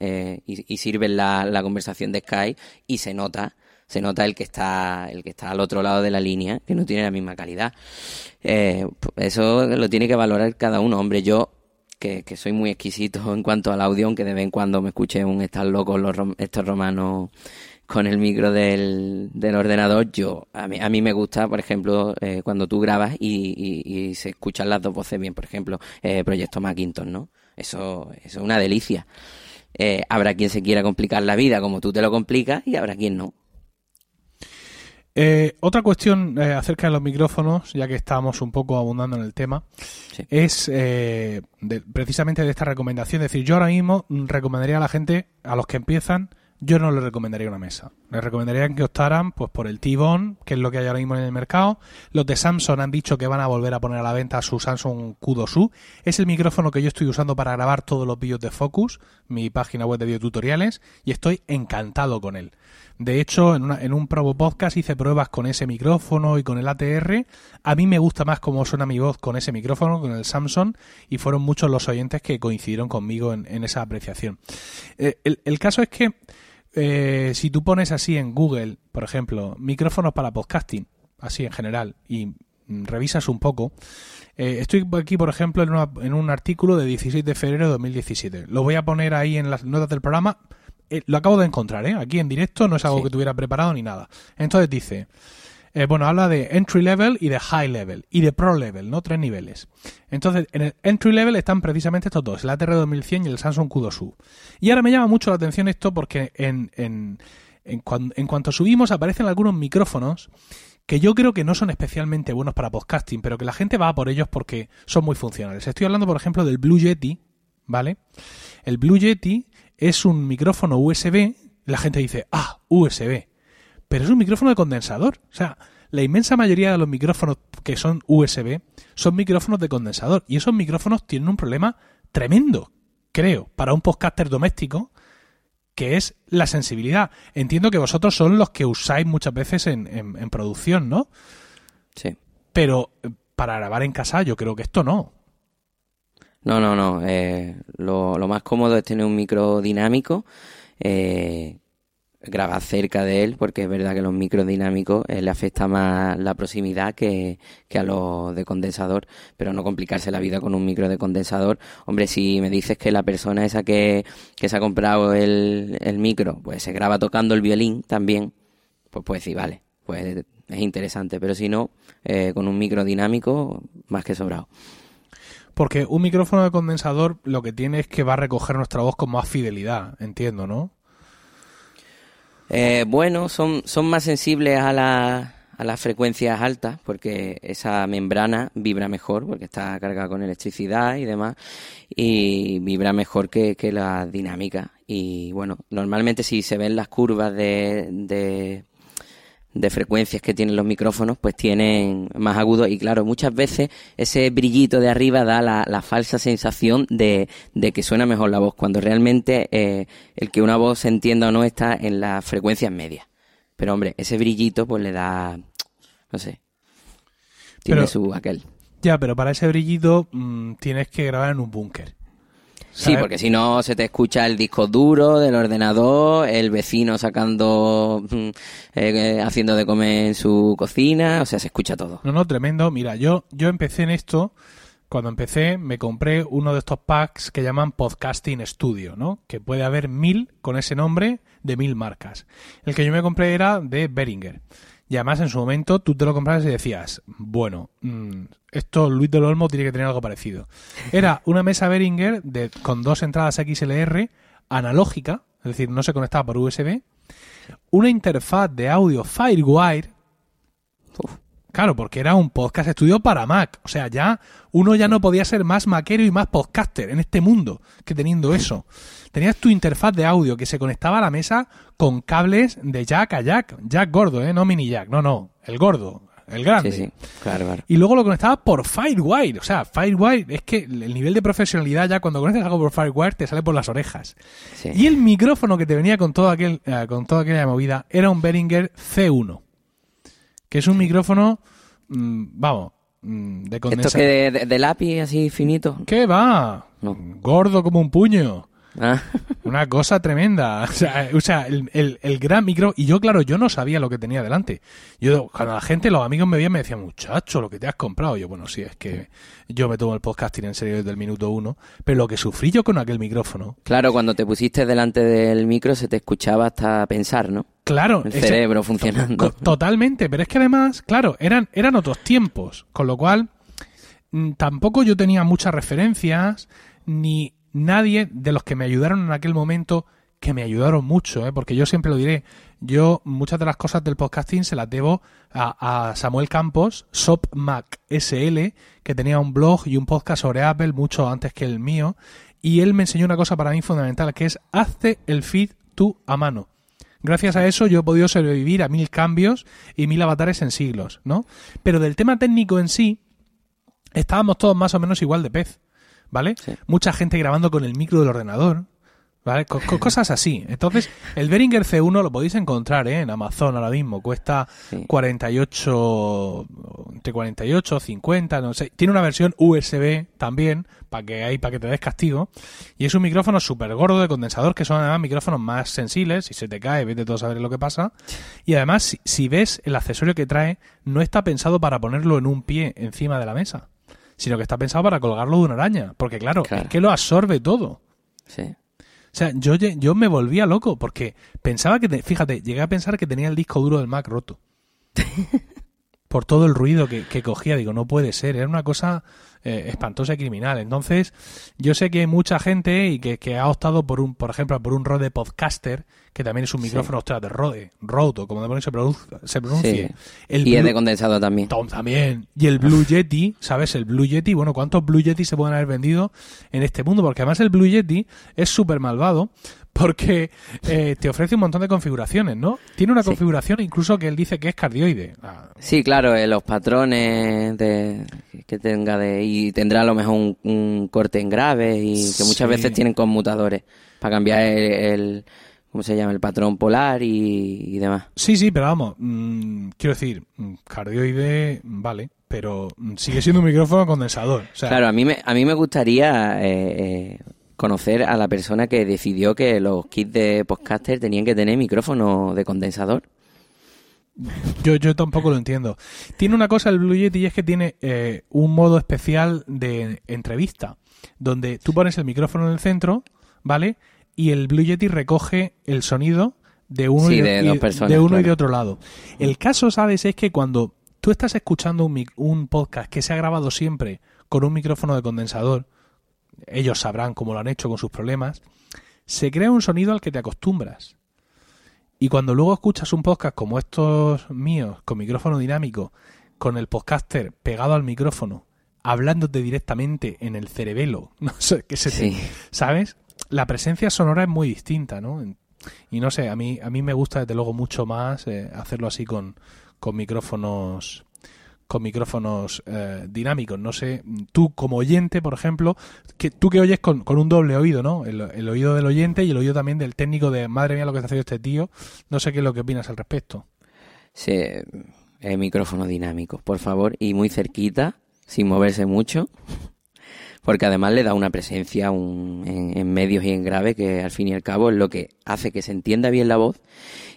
y, sirven la, la conversación de Skype y se nota se nota el que está el que está al otro lado de la línea que no tiene la misma calidad. Eh, eso lo tiene que valorar cada uno. Hombre yo que, que, soy muy exquisito en cuanto al audio aunque de vez en cuando me escuche un estar loco los estos romanos con el micro del, del ordenador yo a mí, a mí me gusta por ejemplo eh, cuando tú grabas y, y, se escuchan las dos voces bien. Por ejemplo eh, proyecto Macintosh no eso, eso es una delicia. Eh, habrá quien se quiera complicar la vida como tú te lo complicas y habrá quien no eh, otra cuestión eh, acerca de los micrófonos, ya que estamos un poco abundando en el tema, es eh, precisamente de esta recomendación. Es decir, yo ahora mismo recomendaría a la gente, a los que empiezan, yo no les recomendaría una mesa. Les recomendaría que optaran pues, por el T-Bone, que es lo que hay ahora mismo en el mercado. Los de Samsung han dicho que van a volver a poner a la venta su Samsung Q2U. Es el micrófono que yo estoy usando para grabar todos los vídeos de Focus, mi página web de videotutoriales, y estoy encantado con él. De hecho, en, una, en un Probo Podcast hice pruebas con ese micrófono y con el ATR. A mí me gusta más cómo suena mi voz con ese micrófono, con el Samsung, y fueron muchos los oyentes que coincidieron conmigo en, esa apreciación. Eh, el, caso es que eh, si tú pones así en Google, por ejemplo, micrófonos para podcasting, así en general, y revisas un poco, eh, estoy aquí, por ejemplo, en, en un artículo de 16 de febrero de 2017. Lo voy a poner ahí en las notas del programa eh, lo acabo de encontrar, ¿eh? Aquí en directo, no es algo que tuviera preparado ni nada. Entonces dice, eh, bueno, habla de entry level y de high level y de pro level, ¿no? Tres niveles. Entonces, en el entry level están precisamente estos dos, el ATR 2100 y el Samsung Q2U. Y ahora me llama mucho la atención esto porque en, en, en, en cuanto subimos aparecen algunos micrófonos que yo creo que no son especialmente buenos para podcasting, pero que la gente va por ellos porque son muy funcionales. Estoy hablando, por ejemplo, del Blue Yeti, ¿vale? El Blue Yeti es un micrófono USB, la gente dice, ah, USB. Pero es un micrófono de condensador. O sea, la inmensa mayoría de los micrófonos que son USB son micrófonos de condensador. Y esos micrófonos tienen un problema tremendo. creo, para un podcaster doméstico, que es la sensibilidad. Entiendo que vosotros son los que usáis muchas veces en, en producción, ¿no? Sí. Pero eh, para grabar en casa yo creo que esto no. No, no, no. Eh, lo, lo, más cómodo es tener un micro dinámico, eh, grabar cerca de él, porque es verdad que los micros dinámicos eh, le afecta más la proximidad que, que, a los de condensador, pero no complicarse la vida con un micro de condensador. Hombre, si me dices que la persona esa que, que se ha comprado el, el micro, pues se graba tocando el violín también, pues pues sí, vale, pues es interesante, pero si no, eh, con un micro dinámico, más que sobrado. Porque un micrófono de condensador lo que tiene es que va a recoger nuestra voz con más fidelidad, entiendo, ¿no? Eh, bueno, son, son más sensibles a, la, a las frecuencias altas, porque esa membrana vibra mejor, porque está cargada con electricidad y demás, y vibra mejor que, que la dinámica. Y bueno, normalmente si se ven las curvas de, de de frecuencias que tienen los micrófonos, pues tienen más agudo y claro, muchas veces ese brillito de arriba da la, la falsa sensación de, de, que suena mejor la voz, cuando realmente eh, el que una voz se entienda o no está en las frecuencias medias. Pero hombre, ese brillito pues le da, no sé, tiene Pero- su aquel. Ya, pero para ese brillito mm, tienes que grabar en un búnker. Sí, porque si no se te escucha el disco duro del ordenador, el vecino sacando, (laughs) eh, eh, haciendo de comer en su cocina, o sea, se escucha todo. No, no, tremendo. Mira, yo, yo empecé en esto. Cuando empecé, me compré uno de estos packs que llaman Podcasting Studio, ¿no? Que puede haber mil con ese nombre de mil marcas. El que yo me compré era de Behringer. Y además, en su momento, tú te lo comprabas y decías, bueno, mm, esto Luis del Olmo tiene que tener algo parecido. Era una mesa Behringer de, con dos entradas XLR analógica, es decir, no se conectaba por USB, una interfaz de audio Firewire, Uf. Claro, porque era un podcast estudio para Mac. O sea, ya uno ya no podía ser más maquero y más podcaster en este mundo que teniendo eso. Tenías tu interfaz de audio que se conectaba a la mesa con cables de jack a jack. Jack gordo, ¿eh? No mini jack. No, no. El gordo. El grande. Sí, sí, claro, claro. Y luego lo conectabas por Firewire. O sea, Firewire es que el nivel de profesionalidad ya cuando conectas algo por Firewire te sale por las orejas. Sí. Y el micrófono que te venía con todo aquel, eh, con toda aquella movida era un Behringer C1. Que es un micrófono, mm, vamos, mm, de Esto condensador. que de, de- de lápiz así finito. ¿Qué va? No. Gordo como un puño. Ah, (laughs) Una cosa tremenda. O sea, o sea, el, el- el gran micro. Y yo, claro, yo no sabía lo que tenía delante. Yo, cuando la gente, los amigos me veían, me decían, muchacho, lo que te has comprado. Yo, bueno, sí, es que yo me tomo el podcasting en serio desde el minuto uno. Pero lo que sufrí yo con aquel micrófono. claro, cuando te pusiste delante del micro se te escuchaba hasta pensar, ¿no? Claro, El ese- cerebro funcionando. Totalmente, pero es que además, claro, eran, eran otros tiempos, con lo cual mm, tampoco yo tenía muchas referencias, ni nadie de los que me ayudaron en aquel momento, que me ayudaron mucho, ¿eh? porque yo siempre lo diré, yo muchas de las cosas del podcasting se las debo a, Samuel Campos, SopMac SL, que tenía un blog y un podcast sobre Apple mucho antes que el mío, y él me enseñó una cosa para mí fundamental, que es hazte el feed tú a mano. Gracias a eso yo he podido sobrevivir a mil cambios y mil avatares en siglos, ¿no? Pero del tema técnico en sí, estábamos todos más o menos igual de pez, ¿vale? Sí. Mucha gente grabando con el micro del ordenador, ¿vale? Co- co- cosas así. Entonces, el Behringer C1 lo podéis encontrar ¿eh? en Amazon ahora mismo. Cuesta Sí. 48, entre 48, 50, no sé. Tiene una versión USB también, para que ahí, para que te des castigo. Y es un micrófono súper gordo de condensador, que son además micrófonos más sensibles. Si se te cae, vete todo a saber lo que pasa. Y además, si, si ves el accesorio que trae, no está pensado para ponerlo en un pie encima de la mesa, sino que está pensado para colgarlo de una araña. Porque claro, Claro. es que lo absorbe todo. Sí. O sea, yo, yo me volvía loco porque pensaba que, te- fíjate, llegué a pensar que tenía el disco duro del Mac roto. (laughs) Por todo el ruido que, que cogía, digo, no puede ser, era una cosa eh, espantosa y criminal. Entonces, yo sé que hay mucha gente y que, que ha optado por un, por ejemplo, por un Rode Podcaster, que también es un Sí. micrófono, ostras, de Rode, Rode, o como demonios se, produzca- se pronuncie. Sí. El Y es de condensado también. Tom también. Y el Blue Yeti, ¿sabes? El Blue Yeti, bueno, ¿cuántos Blue Yeti se pueden haber vendido en este mundo? Porque además el Blue Yeti es súper malvado porque eh, te ofrece un montón de configuraciones, ¿no? Tiene una configuración incluso que él dice que es cardioide. Ah. Sí, claro, eh, los patrones de, que tenga de y tendrá a lo mejor un, corte en grave y que muchas veces tienen conmutadores para cambiar el, ¿cómo se llama? El patrón polar y, demás. Sí, sí, pero vamos, mm, quiero decir, mm, cardioide, vale, pero mm, sigue siendo un micrófono condensador. claro, a mí me, a mí me gustaría eh, conocer a la persona que decidió que los kits de podcaster tenían que tener micrófono de condensador. Yo, yo tampoco lo entiendo. Tiene una cosa el Blue Yeti y es que tiene eh, un modo especial de entrevista, donde tú pones el micrófono en el centro, ¿vale? Y el Blue Yeti recoge el sonido de uno, y, de, de uno y de otro lado. El caso, ¿sabes? Es que cuando tú estás escuchando un, un podcast que se ha grabado siempre con un micrófono de condensador, ellos sabrán cómo lo han hecho con sus problemas, se crea un sonido al que te acostumbras. Y cuando luego escuchas un podcast como estos míos, con micrófono dinámico, con el podcaster pegado al micrófono, hablándote directamente en el cerebelo, (laughs) no sé qué se ¿sabes? La presencia sonora es muy distinta, ¿no? Y no sé, a mí, a mí me gusta desde luego mucho más eh, hacerlo así con, con micrófonos con micrófonos eh, dinámicos. No sé, tú como oyente, por ejemplo, que tú que oyes con, con un doble oído, ¿no? El, oído del oyente y el oído también del técnico de madre mía lo que está haciendo este tío. No sé qué es lo que opinas al respecto. Sí, eh, micrófono dinámico, por favor, y muy cerquita, sin moverse mucho, porque además le da una presencia un, en, medios y en grave que al fin y al cabo es lo que hace que se entienda bien la voz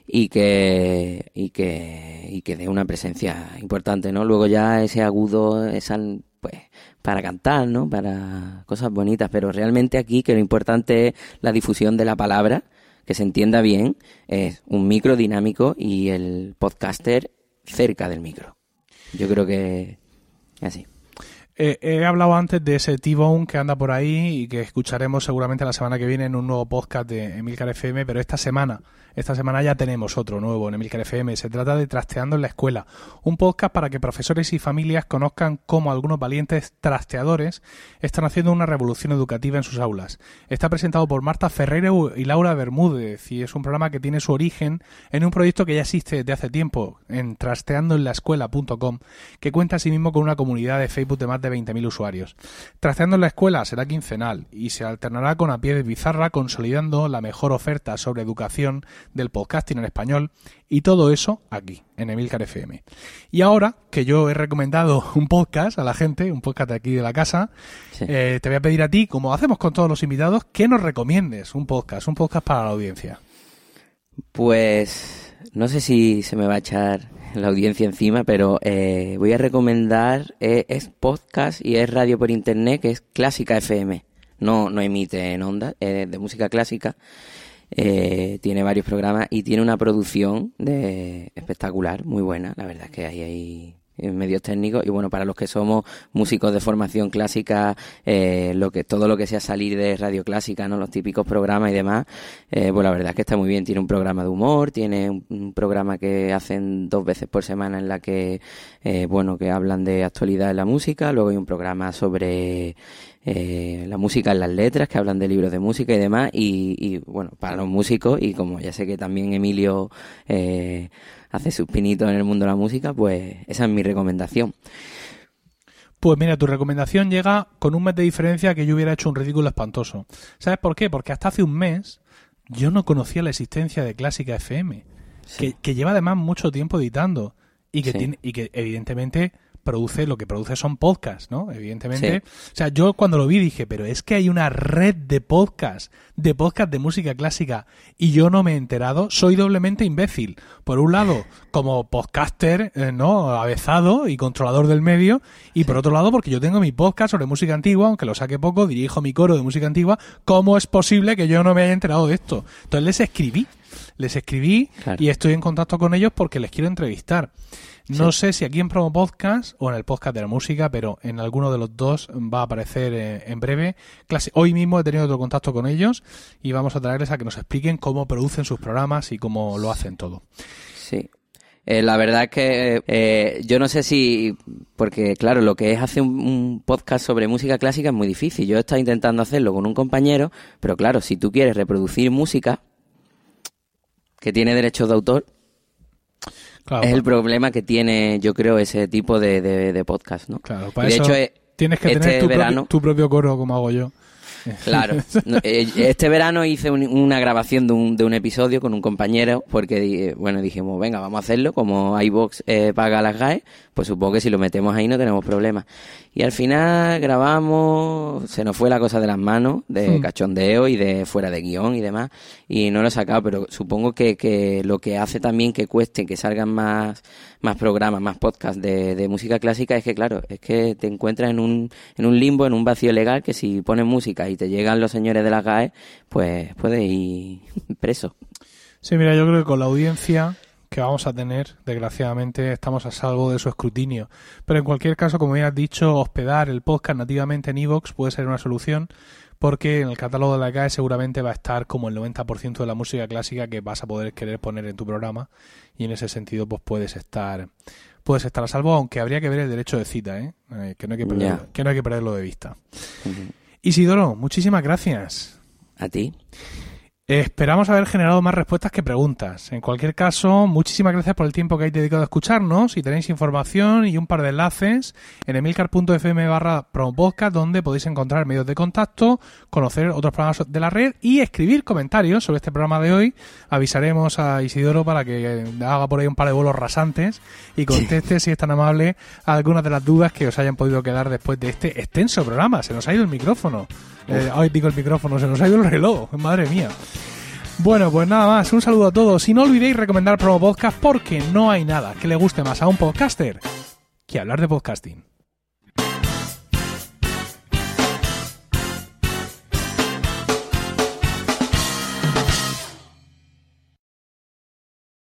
y que, y que, y que dé una presencia importante, ¿no? Luego ya ese agudo, esa, pues, para cantar, ¿no? Para cosas bonitas, pero realmente aquí que lo importante es la difusión de la palabra, que se entienda bien, es un micro dinámico y el podcaster cerca del micro. Yo creo que así. Eh, he hablado antes de ese T-Bone que anda por ahí y que escucharemos seguramente la semana que viene en un nuevo podcast de Emilcar FM, pero esta semana esta semana ya tenemos otro nuevo en Emilcar FM. Se trata de Trasteando en la Escuela, un podcast para que profesores y familias conozcan cómo algunos valientes trasteadores están haciendo una revolución educativa en sus aulas. Está presentado por Marta Ferrero y Laura Bermúdez y es un programa que tiene su origen en un proyecto que ya existe desde hace tiempo en trasteandoenlaescuela.com que cuenta asimismo con una comunidad de Facebook de más de 20.000 usuarios. Trasteando en la Escuela será quincenal y se alternará con a pie de bizarra consolidando la mejor oferta sobre educación del podcasting en español y todo eso aquí, en Emilcar FM. Y ahora que yo he recomendado (laughs) un podcast a la gente, un podcast de aquí de la casa, eh, te voy a pedir a ti, como hacemos con todos los invitados, que nos recomiendes un podcast, un podcast para la audiencia. Pues no sé si se me va a echar la audiencia encima, pero eh, voy a recomendar, eh, es podcast y es radio por internet, que es Clásica FM. No, no emite en onda, es de música clásica eh, tiene varios programas y tiene una producción de espectacular, muy buena. La verdad es que ahí hay medios técnicos. Y bueno para los que somos músicos de formación clásica eh, lo que todo lo que sea salir de radio clásica no los típicos programas y demás eh, pues la verdad es que está muy bien. Tiene un programa de humor tiene un, programa que hacen dos veces por semana en la que eh, bueno que hablan de actualidad en la música. Luego hay un programa sobre eh, la música en las letras, que hablan de libros de música y demás, y, bueno, para los músicos, y como ya sé que también Emilio eh, hace sus pinitos en el mundo de la música, pues esa es mi recomendación. Pues mira, tu recomendación llega con un mes de diferencia que yo hubiera hecho un ridículo espantoso. ¿Sabes por qué? Porque hasta hace un mes yo no conocía la existencia de Clásica FM, que, lleva además mucho tiempo editando y que, tiene, y que evidentemente produce, lo que produce son podcasts, ¿no? Evidentemente. O sea, yo cuando lo vi dije, pero es que hay una red de podcasts, de podcasts de música clásica, y yo no me he enterado, soy doblemente imbécil. Por un lado, como podcaster, eh, ¿no? Avezado y controlador del medio, y por otro lado, porque yo tengo mi podcast sobre música antigua, aunque lo saque poco, dirijo mi coro de música antigua, ¿cómo es posible que yo no me haya enterado de esto? Entonces les escribí, les escribí y estoy en contacto con ellos porque les quiero entrevistar. No sé si aquí en Promo Podcast o en el podcast de la música, pero en alguno de los dos va a aparecer eh, en breve. Hoy mismo he tenido otro contacto con ellos y vamos a traerles a que nos expliquen cómo producen sus programas y cómo lo hacen todo. Sí. Eh, la verdad es que eh, yo no sé si, porque claro, lo que es hacer un, un, podcast sobre música clásica es muy difícil. Yo he estado intentando hacerlo con un compañero, pero claro, si tú quieres reproducir música que tiene derechos de autor, claro, es el problema que tiene, yo creo, ese tipo de, de, de podcast, ¿no? Claro, para de eso hecho, tienes que este tener tu, verano, propio, tu propio coro como hago yo. (laughs) Claro. Eh, este verano hice una grabación de un, de un episodio con un compañero porque, bueno, dijimos, venga, vamos a hacerlo. Como iBox eh, paga las GAE, pues supongo que si lo metemos ahí no tenemos problemas. Y al final grabamos, se nos fue la cosa de las manos, de cachondeo y de fuera de guion y demás, y no lo he sacado, pero supongo que, que lo que hace también que cueste que salgan más, más programas, más podcasts de, de, música clásica es que, claro, es que te encuentras en un, en un limbo, en un vacío legal, que si pones música y te llegan los señores de la GAE, pues puedes ir (laughs) preso. Sí, mira, yo creo que con la audiencia que vamos a tener, desgraciadamente, estamos a salvo de su escrutinio. Pero en cualquier caso, como ya has dicho, hospedar el podcast nativamente en iVoox puede ser una solución porque en el catálogo de la CAE seguramente va a estar como el 90% de la música clásica que vas a poder querer poner en tu programa y en ese sentido pues puedes estar puedes estar a salvo, aunque habría que ver el derecho de cita, ¿eh? eh que, no hay que, perderlo, que no hay que perderlo de vista. Isidoro, muchísimas gracias. A ti. Esperamos haber generado más respuestas que preguntas. En cualquier caso, muchísimas gracias por el tiempo que habéis dedicado a escucharnos y tenéis información y un par de enlaces en emilcar.fm barra promopodcast donde podéis encontrar medios de contacto, conocer otros programas de la red y escribir comentarios sobre este programa de hoy. Avisaremos a Isidoro para que haga por ahí un par de vuelos rasantes y conteste, si es tan amable, a algunas de las dudas que os hayan podido quedar después de este extenso programa. Se nos ha ido el micrófono. Eh, ay, digo el micrófono, se nos ha ido el reloj, madre mía. Bueno, pues nada más, un saludo a todos y no olvidéis recomendar Promo Podcast porque no hay nada que le guste más a un podcaster que hablar de podcasting.